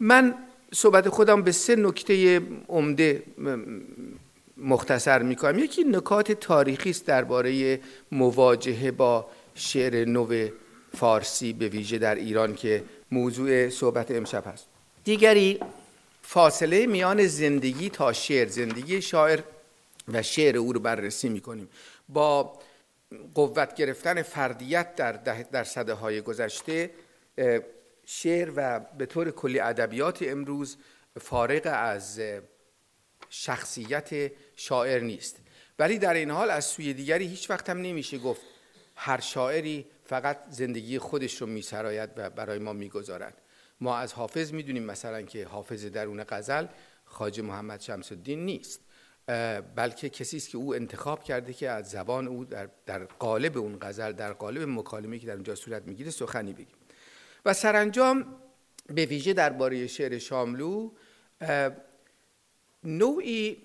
من صحبت خودم به سه نکته عمده مختصر می‌کنم. یکی نکات تاریخی است درباره مواجهه با شعر نو فارسی به ویژه در ایران که موضوع صحبت امشب هست. دیگری فاصله میان زندگی تا شعر زندگی شاعر و شعر او رو بررسی می‌کنیم. با قوت گرفتن فردیت در, در صده های گذشته شعر و به طور کلی ادبیات امروز فارغ از شخصیت شاعر نیست. ولی در این حال از سوی دیگری هیچ وقت هم نمیشه گفت هر شاعری فقط زندگی خودش رو میسراید و برای ما می‌گذارد. ما از حافظ می‌دونیم مثلا که حافظ درون غزل خاج محمد شمس الدین نیست بلکه کسی است که او انتخاب کرده که از زبان او در, در قالب اون غزل در قالب مکالمه که در اونجا صورت می‌گیره سخنی بگیم. و سرانجام به ویژه درباره شعر شاملو نوعی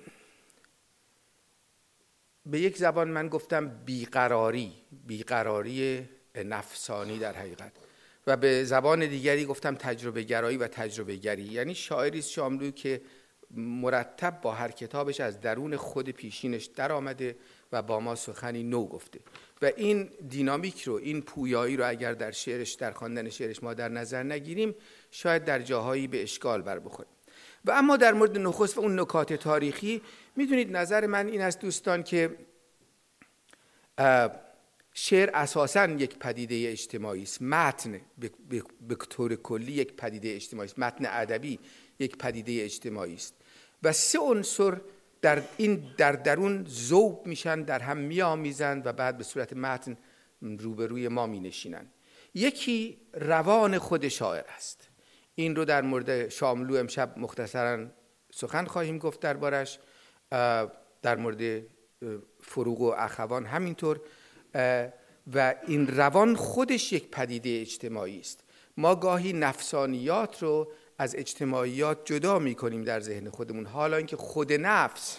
به یک زبان من گفتم بیقراری بیقراری نفسانی در حقیقت. و به زبان دیگری گفتم تجربه گرایی و تجربه گری یعنی شاعری شاملو که مرتب با هر کتابش از درون خود پیشینش در آمده و با ما سخنی نو گفته. و این دینامیک رو این پویایی رو اگر در شعرش در خواندن شعرش ما در نظر نگیریم شاید در جاهایی به اشکال بر بخوریم. و اما در مورد نخست و اون نکات تاریخی می‌دونید نظر من این است دوستان که شعر اساسا یک پدیده اجتماعی است. متن به طور کلی یک پدیده اجتماعی است. متن ادبی یک پدیده اجتماعی است. و سه عنصر در این در درون ذوب میشن در هم میآمیزند و بعد به صورت متن روبروی ما می نشینن یکی روان خود شاعر است. این رو در مورد شاملو امشب مختصرا سخن خواهیم گفت دربارش. در مورد فروغ و اخوان همینطور. و این روان خودش یک پدیده اجتماعی است. ما گاهی نفسانیات رو از اجتماعیات جدا می کنیم در ذهن خودمون. حالا اینکه خود نفس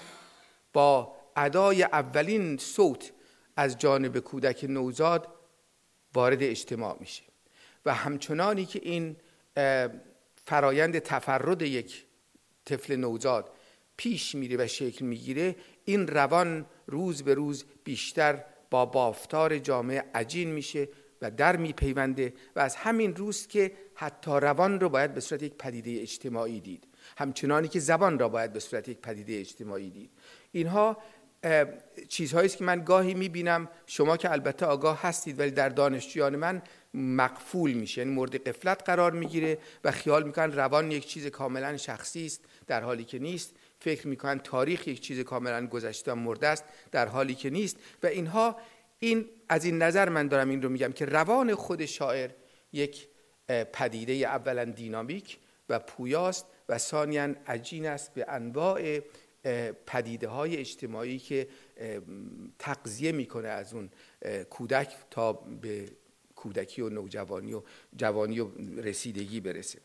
با ادای اولین صوت از جانب کودک نوزاد وارد اجتماع میشه و همچنانی که این فرایند تفرد یک طفل نوزاد پیش میره و شکل می‌گیره این روان روز به روز بیشتر با بافتار جامعه عجین میشه و در میپیونده و از همین روز که حتی روان رو باید به صورت یک پدیده اجتماعی دید. همچنانی که زبان را باید به صورت یک پدیده اجتماعی دید. اینها چیزهایی است که من گاهی می‌بینم. شما که البته آگاه هستید ولی در دانشجویان من مقفول میشه. یعنی مورد قفلت قرار می‌گیره و خیال می‌کنن روان یک چیز کاملا شخصی است در حالی که نیست. فکر می‌کنن تاریخ یک چیز کاملا گذشته و مرده است در حالی که نیست. و اینها این از این نظر من دارم این رو میگم که روان خود شاعر یک پدیده اولا دینامیک و پویاست و ثانیا عجین است به انواع پدیده های اجتماعی که تقضیه می‌کنه از اون کودک تا به کودکی و نوجوانی و جوانی و رسیدگی برسه.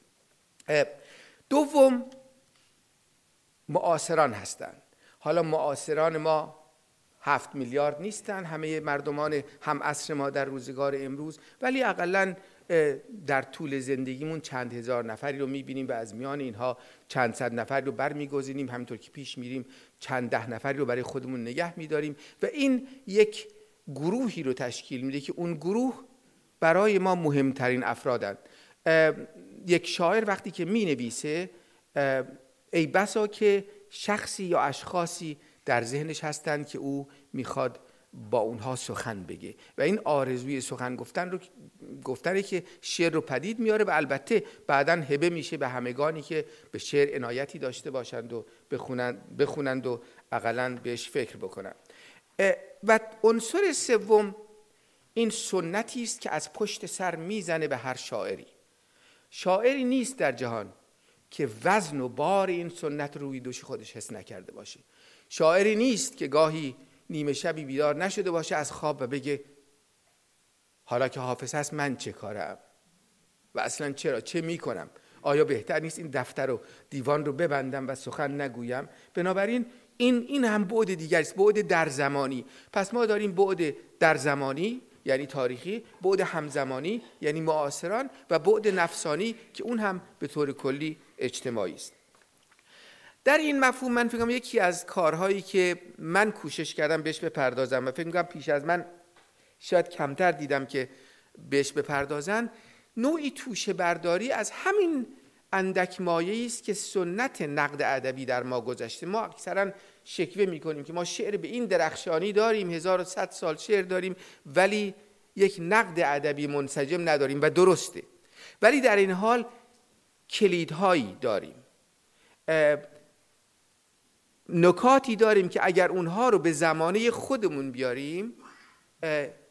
دوم معاصران هستند. حالا معاصران ما هفت میلیارد نیستن. همه مردمان هم عصر ما در روزگار امروز. ولی اقلا در طول زندگیمون چند هزار نفری رو می‌بینیم و از میان اینها چند صد نفری رو برمیگزینیم. همینطور که پیش میریم چند ده نفری رو برای خودمون نگه میداریم و این یک گروهی رو تشکیل میده که اون گروه برای ما مهمترین افرادند یک شاعر وقتی که می نویسه ای بسا که شخصی یا اشخاصی در ذهنش هستند که او می‌خواد با اونها سخن بگه. و این آرزوی سخن گفتن رو گفتنه که شعر رو پدید میاره و البته بعدا هبه میشه به همگانی که به شعر عنایتی داشته باشند و بخونند, بخونند و اقلا بهش فکر بکنند و عنصر سوم این سنتی است که از پشت سر می‌زنه به هر شاعری. شاعری نیست در جهان که وزن و بار این سنت روی دوش خودش حس نکرده باشه. شاعری نیست که گاهی نیمه شبی بیدار نشده باشه از خواب و بگه حالا که حافظ هست من چه کارم؟ و اصلا چرا؟ چه می‌کنم؟ آیا بهتر نیست این دفتر و دیوان رو ببندم و سخن نگویم؟ بنابراین این این هم بعد دیگری است بعد در زمانی. پس ما داریم بعد در زمانی یعنی تاریخی بعد همزمانی یعنی معاصران و بعد نفسانی که اون هم به طور کلی اجتماعی است. در این مفهوم من فکر یکی از کارهایی که من کوشش کردم بهش بپردازم و فکر می‌کنم پیش از من شاید کمتر دیدم که بهش بپردازن نوعی توشه برداری از همین اندک مایه است که سنت نقد ادبی در ما گذشته. ما اکثرا شکوه می‌کنیم که ما شعر به این درخشانی داریم 1100 سال شعر داریم ولی یک نقد ادبی منسجم نداریم و درسته. ولی در این حال کلیدهایی داریم. نکاتی داریم که اگر اونها رو به زمانه خودمون بیاریم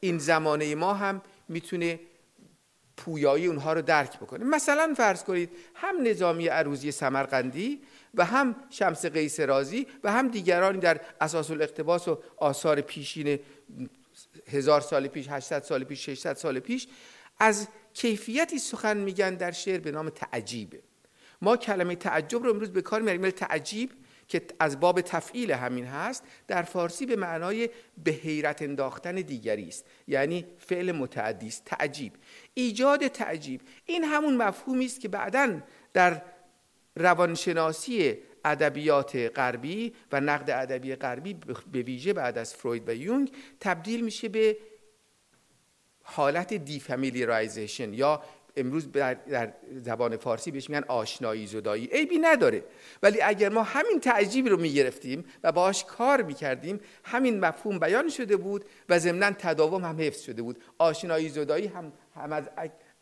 این زمانه ما هم می‌تونه پویایی اونها رو درک بکنه. مثلا فرض کنید هم نظامی عروضی سمرقندی و هم شمس قیس رازی و هم دیگرانی در اساس الاقتباس و آثار پیشین هزار سال پیش 800 سال پیش 600 سال پیش از کیفیتی سخن میگن در شعر به نام تعجیبه ما کلمه تعجب رو امروز به کار میاریم تعجیب که از باب تفعیل همین هست در فارسی به معنای به حیرت انداختن دیگری است. یعنی فعل متعدی است تعجیب. ایجاد تعجیب. این همون مفهومی است که بعدا در روانشناسی ادبیات غربی و نقد ادبی غربی به ویژه بعد از فروید و یونگ تبدیل میشه به حالت دیفامیلیرایزیشن یا امروز در زبان فارسی بهش میگن آشنایی زدایی. عیبی نداره. ولی اگر ما همین تعجیب رو می‌گرفتیم و باهاش کار می‌کردیم همین مفهوم بیان شده بود و ضمنا تداوم هم حفظ شده بود. آشنایی زدایی هم, هم از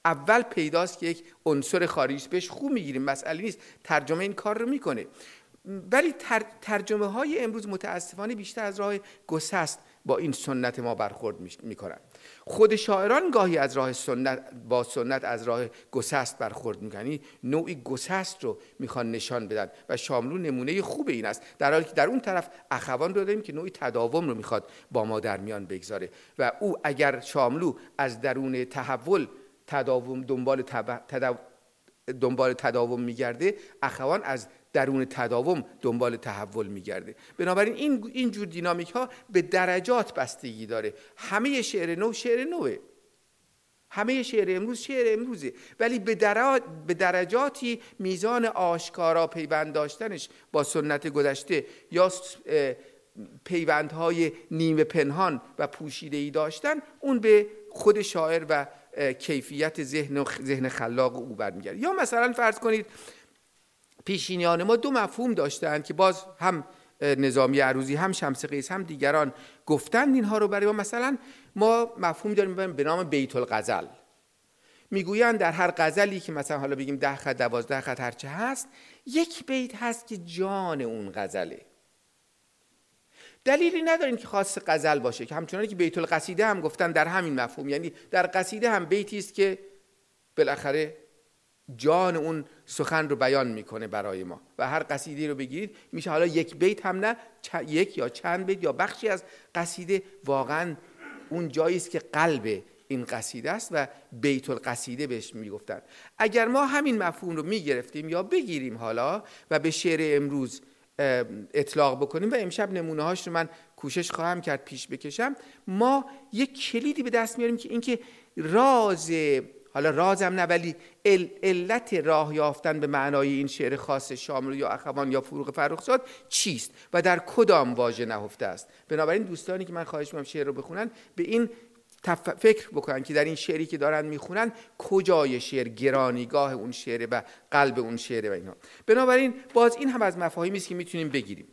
اول پیداست که یک عنصر خارجی بهش خوب می‌گیریم. مسئله نیست. ترجمه این کار رو می‌کنه. ولی ترجمه های امروز متاسفانه بیشتر از راه گسست با این سنت ما برخورد می‌کنن. خود شاعران گاهی از راه سنت با سنت از راه گسست برخورد می‌کنن. نوعی گسست رو می‌خوان نشان بدن و شاملو نمونه خوب این است. در حالی که در اون طرف اخوان رو داریم که نوعی تداوم رو می‌خواد با ما در میان بگذاره. و او اگر شاملو از درون تحول تداوم دنبال, دنبال تداوم میگرده اخوان از درون تداوم دنبال تحول میگرده. بنابراین این این جور دینامیک ها به درجات بستگی داره. همه شعر نو شعر نوه. همه شعر امروز شعر امروزه. ولی به, به درجاتی میزان آشکارا پیوند داشتنش با سنت گذشته یا پیوندهای نیمه پنهان و پوشیده ای داشتن اون به خود شاعر و کیفیت ذهن ذهن خلاق او برمیگرده. یا مثلا فرض کنید پیشینیان ما دو مفهوم داشتند که باز هم نظامی عروضی هم شمس قیس هم دیگران گفتند اینها رو برای ما. مثلا ما مفهوم داریم به نام بیت الغزل می‌گویند در هر غزلی که مثلا حالا بگیم ده خط دوازده خط هرچه هست یک بیت هست که جان اون غزله. دلیلی نداریم که خاص غزل باشه که همچنانی که بیت القصیده هم گفتن در همین مفهوم. یعنی در قصیده هم بیتی است که بالاخره جان اون سخن رو بیان می‌کنه برای ما. و هر قصیده رو بگیرید میشه حالا یک بیت هم نه یک یا چند بیت یا بخشی از قصیده واقعا اون جایی است که قلب این قصیده است و بیت القصیده بهش می‌گفتن. اگر ما همین مفهوم رو می‌گرفتیم یا بگیریم حالا و به شعر امروز اطلاق بکنیم و امشب نمونه هاش رو من کوشش خواهم کرد پیش بکشم ما یک کلیدی به دست میاریم که اینکه راز حالا رازم نه ولی علت راه یافتن به معنای این شعر خاص شاملو یا اخوان یا فروغ فرخزاد چیست و در کدام واژه نهفته است؟ بنابراین دوستانی که من خواهش می‌کنم شعر رو بخونن به این فکر بکنن که در این شعری که دارن می‌خونن کجای شعر گرانیگاه اون شعر و قلب اون شعر و اینها. بنابراین باز این هم از مفاهیمی است که می‌تونیم بگیریم.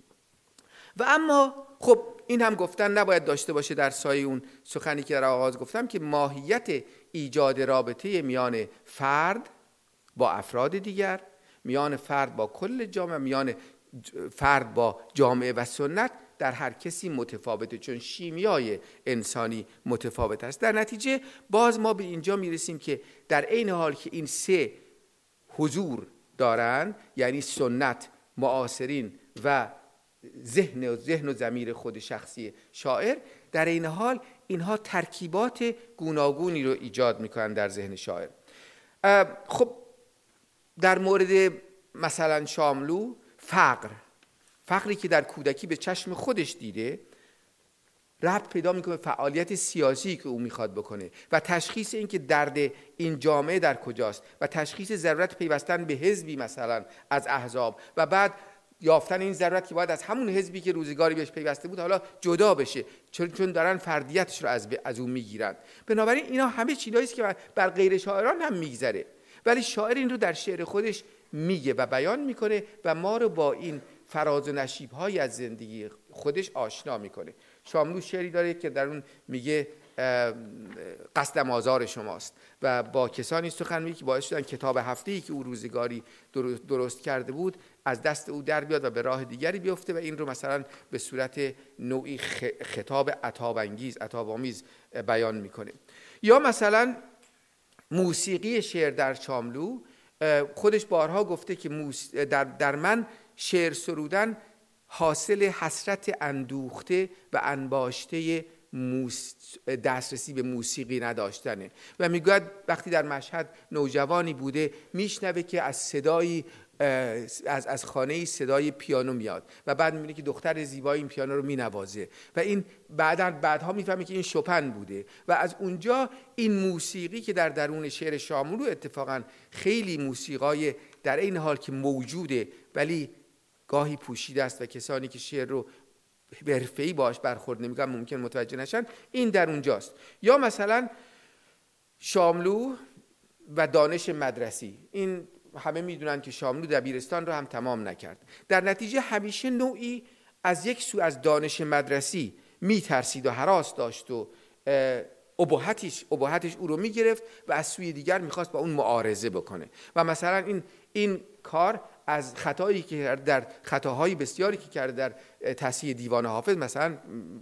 و اما خب این هم گفتن نباید داشته باشه در سایه اون سخنی که در آغاز گفتم که ماهیت ایجاد رابطه میان فرد با افراد دیگر میان فرد با کل جامعه میان فرد با جامعه و سنت در هر کسی متفاوته. چون شیمیای انسانی متفاوت است. در نتیجه باز ما به اینجا می‌رسیم که در عین حال که این سه حضور دارند یعنی سنت معاصرین و ذهن و ذهن و زمیر خود شخصی شاعر در این حال اینها ترکیبات گوناگونی رو ایجاد می‌کنن در ذهن شاعر. خب در مورد مثلا شاملو فقر. فقری که در کودکی به چشم خودش دیده ربط پیدا می‌کنه فعالیت سیاسی که او می‌خواد بکنه و تشخیص اینکه درد این جامعه در کجاست و تشخیص ضرورت پیوستن به حزبی مثلا از احزاب و بعد یافتن این ضرورت که باید از همون حزبی که روزگاری بهش پیوسته بود حالا جدا بشه. چون دارن فردیتش رو از از اون می‌گیرن. بنابراین اینا همه چیزایی است که بر غیر شاعران هم میگذره. ولی شاعر این رو در شعر خودش میگه و بیان می‌کنه و ما رو با این فراز و نشیب های از زندگی خودش آشنا می‌کنه. شاملو شعری داره که در اون میگه قصد آزار شماست. و با کسانی سخن میگه که باعث شدن کتاب هفته ای که او روزگاری درست کرده بود از دست او در بیاد و به راه دیگری بیفته و این رو مثلا به صورت نوعی خطاب عطاب انگیز عطاب آمیز بیان می‌کنه. یا مثلا موسیقی شعر در شاملو خودش بارها گفته که در, در من شعر سرودن حاصل حسرت اندوخته و انباشته دسترسی به موسیقی نداشتنه. و می‌گوید وقتی در مشهد نوجوانی بوده میشنوه که از صدایی از, از خانه صدای پیانو میاد. و بعد می‌بینه که دختر زیبایی این پیانو رو مینوازه. و این بعدا بعدها می‌فهمه که این شپن بوده. و از اونجا این موسیقی که در درون شعر شاملو اتفاقا خیلی موسیقای در این حال که موجوده ولی گاهی پوشیده است و کسانی که شعر رو حرفه‌ای باش برخورد نمی‌کنن ممکن متوجه نشن. این در اونجاست. یا مثلا شاملو و دانش مدرسی. این همه می‌دونن که شاملو دبیرستان رو هم تمام نکرد. در نتیجه همیشه نوعی از یک سو از دانش مدرسی میترسید و حراس داشت و ابهتش ابهتش او رو می‌گرفت و از سوی دیگر می‌خواست با اون معارضه بکنه. و مثلا این این کار از خطایی که در خطاهای بسیاری که کرده در تصحیح دیوان حافظ مثلا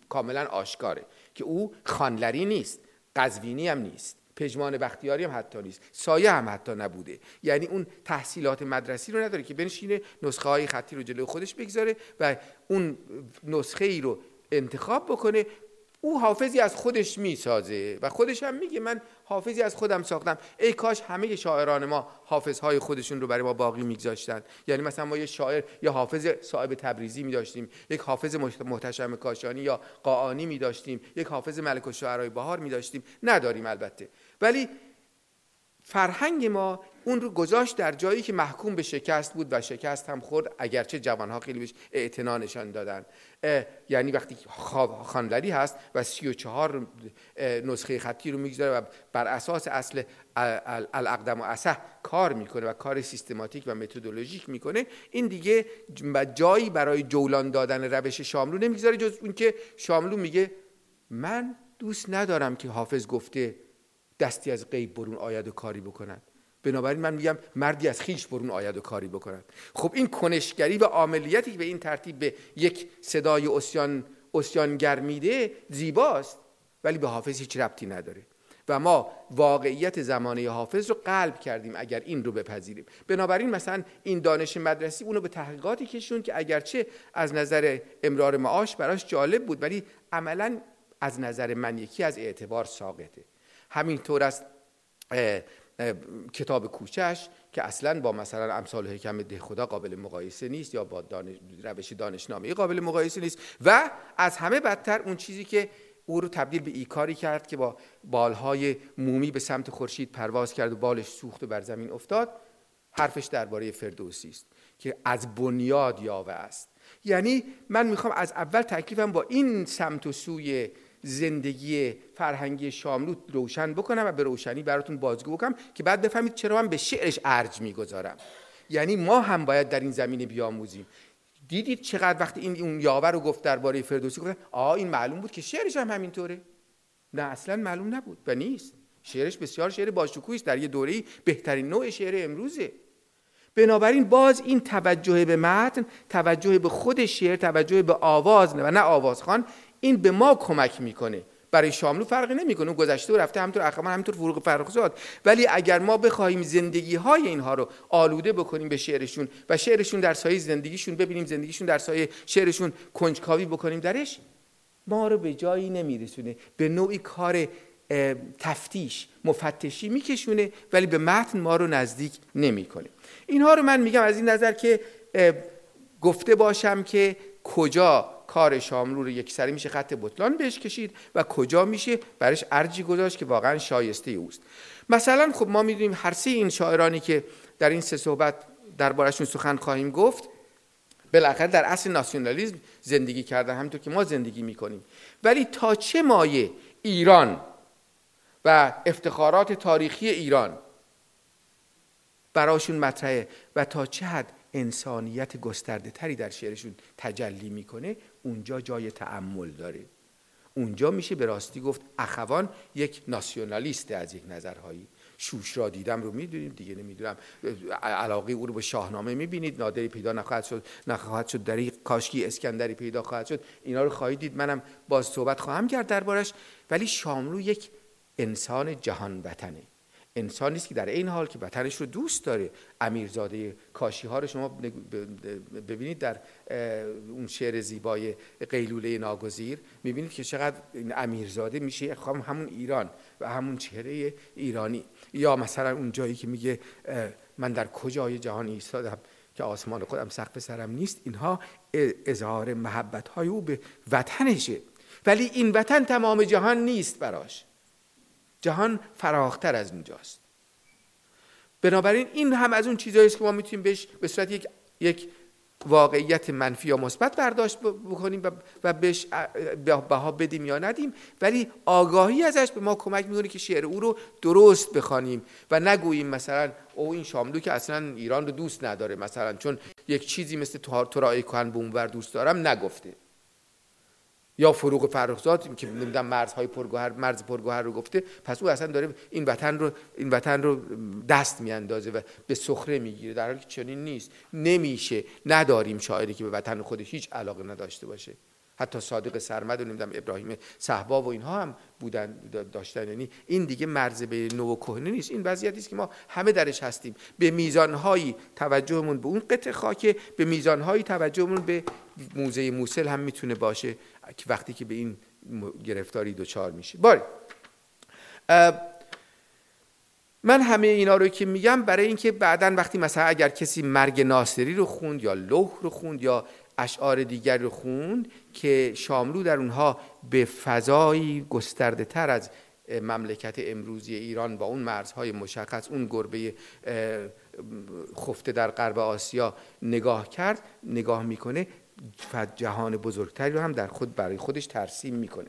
کاملا آشکاره که او خانلری نیست قزوینی هم نیست پژمان بختیاری هم حتی نیست سایه هم حتی نبوده. یعنی اون تحصیلات مدرسی رو نداره که بنشینه نسخه های خطی رو جلوی خودش بگذاره و اون نسخه ای رو انتخاب بکنه او حافظی از خودش می‌سازه و خودش هم میگه من حافظی از خودم ساختم. ای کاش همه شاعران ما حافظهای خودشون رو برای ما باقی میگذاشتن. یعنی مثلا ما یه شاعر یا حافظ صاحب تبریزی می داشتیم یک حافظ محتشم کاشانی یا قاعانی می داشتیم یک حافظ ملک و شعرهای بهار می داشتیم نداریم البته. ولی فرهنگ ما اون رو گذاشت در جایی که محکوم به شکست بود و شکست هم خورد. اگرچه جوانها خیلی بهش اعتنا نشان دادن. یعنی وقتی خانلری هست و سی و چهار نسخه خطی رو می‌گذاره و بر اساس اصل الاقدم و اصح کار می‌کنه و کار سیستماتیک و متدولوژیک می‌کنه این دیگه جایی برای جولان دادن روش شاملو نمی‌گذاره جز اون که شاملو میگه من دوست ندارم که حافظ گفته دستی از غیب برون آید و کاری بکنند بنابراین من میگم مردی از خیش برون آید و کاری بکنند خب این کنشگری و عملیتی که به این ترتیب به یک صدای اسیان اسیانگر میده زیباست ولی به حافظ هیچ ربطی نداره. و ما واقعیت زمانه حافظ رو قلب کردیم اگر این رو بپذیریم. بنابراین مثلا این دانش مدرسی اونو به تحقیقاتی کشون که اگرچه از نظر امرار معاش براش جالب بود ولی عملا از نظر من یکی از اعتبار ساقطه. همینطور است کتاب کوچش که اصلا با مثلا امثال حکم ده خدا قابل مقایسه نیست یا با دانش، روش دانشنامه قابل مقایسه نیست. و از همه بدتر اون چیزی که او رو تبدیل به ایکاری کرد که با بالهای مومی به سمت خورشید پرواز کرد و بالش سوخت و بر زمین افتاد. حرفش درباره فردوسی است که از بنیاد یاوه است. یعنی من می‌خوام از اول تکلیفم با این سمت و سوی زندگی فرهنگی شاملو روشن بکنم و به روشنی براتون بازگو بکنم که بعد بفهمید چرا من به شعرش ارج می‌گذارم. یعنی ما هم باید در این زمینه بیاموزیم. دیدید چقدر وقتی این اون یاور رو گفت درباره فردوسی گفتن آ این معلوم بود که شعرش هم همینطوره. نه اصلا معلوم نبود و نیست. شعرش بسیار شعر باشکوهی است در یه دوره‌ای بهترین نوع شعر امروزه. بنابراین باز این توجه به متن توجه به خود شعر توجه به آواز و نه آوازخوان این به ما کمک می‌کنه. برای شاملو فرقی نمی‌کنه. گذشته و رفته همطور اخمان همطور فروغ فرخزاد ولی اگر ما بخواهیم زندگی های اینها رو آلوده بکنیم به شعرشون و شعرشون در سایه زندگیشون ببینیم زندگیشون در سایه شعرشون کنجکاوی بکنیم درش ما رو به جایی نمیرسونه. به نوعی کار تفتیش مفتشی میکشونه ولی به متن ما رو نزدیک نمی‌کنه. اینها رو من میگم از این نظر که گفته باشم که کجا کار شاملو رو یک سری میشه خط بطلان بهش کشید و کجا میشه برش ارجی گذاشت که واقعا شایسته اوست. مثلا خب ما می‌دونیم هر سه این شاعرانی که در این سه صحبت دربارشون سخن خواهیم گفت بالاخره در اصل ناسیونالیزم زندگی کردن همونطور که ما زندگی می‌کنیم. ولی تا چه مایه ایران و افتخارات تاریخی ایران براشون مطرحه و تا چه حد انسانیت گسترده تری در شعرشون تجلی می‌کنه اونجا جای تعمل داره. اونجا میشه به راستی گفت اخوان یک ناسیونالیست از یک نظرهایی. شوش را دیدم رو می‌دونیم دیگه نمی‌دونم. علاقه او رو به شاهنامه می‌بینید نادری پیدا نخواهد شد نخواهد شد دری کاشکی اسکندری پیدا خواهد شد. اینا رو خواهید دید. منم باز صحبت خواهم کرد دربارش. ولی شاملو یک انسان جهان وطنه انسانی است که در این حال که وطنش رو دوست داره. امیرزاده کاشی ها رو شما ببینید در اون شعر زیبای قیلوله ناگزیر می‌بینید که چقدر این امیرزاده میشه همون ایران و همون چهره ایرانی. یا مثلا اون جایی که میگه من در کجای جهان ایستادم که آسمان خودم سقف سرم نیست اینها اظهار محبت های او به وطنشه. ولی این وطن تمام جهان نیست براش. جهان فراختر از اینجاست. بنابراین این هم از اون چیزهایی که ما می‌تونیم بهش به صورت یک یک واقعیت منفی یا مثبت برداشت بکنیم و بهش بها بدیم یا ندیم ولی آگاهی ازش به ما کمک می‌کنه که شعر او رو درست بخوانیم و نگوییم مثلا او این شاملو که اصلا ایران رو دوست نداره مثلا چون یک چیزی مثل ترای کهن بومور دوست دارم نگفته. یا فروغ فرخزاد که نمی‌دونم مرزهای پرگوهر مرز پرگوهر رو گفته پس او اصلا داره این وطن رو این وطن رو دست میاندازه و به سخره می‌گیره در حالی که چنین نیست. نمیشه. نداریم شاعری که به وطن خودش هیچ علاقه نداشته باشه. حتی صادق سرمد و نمی‌دونم ابراهیم صحبا و اینها هم بودن داشتن. یعنی این دیگه مرز به نو و کهنه نیست. این وضعیتی است که ما همه درش هستیم. به میزانهایی توجهمون به اون قطع خاکه به میزانهایی توجهمون به موزه موسل هم می‌تونه باشه وقتی که به این گرفتاری دوچار میشه. باری. من همه اینا رو که میگم برای اینکه بعدا وقتی مثلا اگر کسی مرگ ناصری رو خوند یا لوح رو خوند یا اشعار دیگر رو خوند که شاملو در اونها به فضایی گسترده تر از مملکت امروزی ایران با اون مرزهای مشخص اون گربه خفته در غرب آسیا نگاه کرد نگاه می‌کنه جهان بزرگتری رو هم در خود برای خودش ترسیم می‌کنه.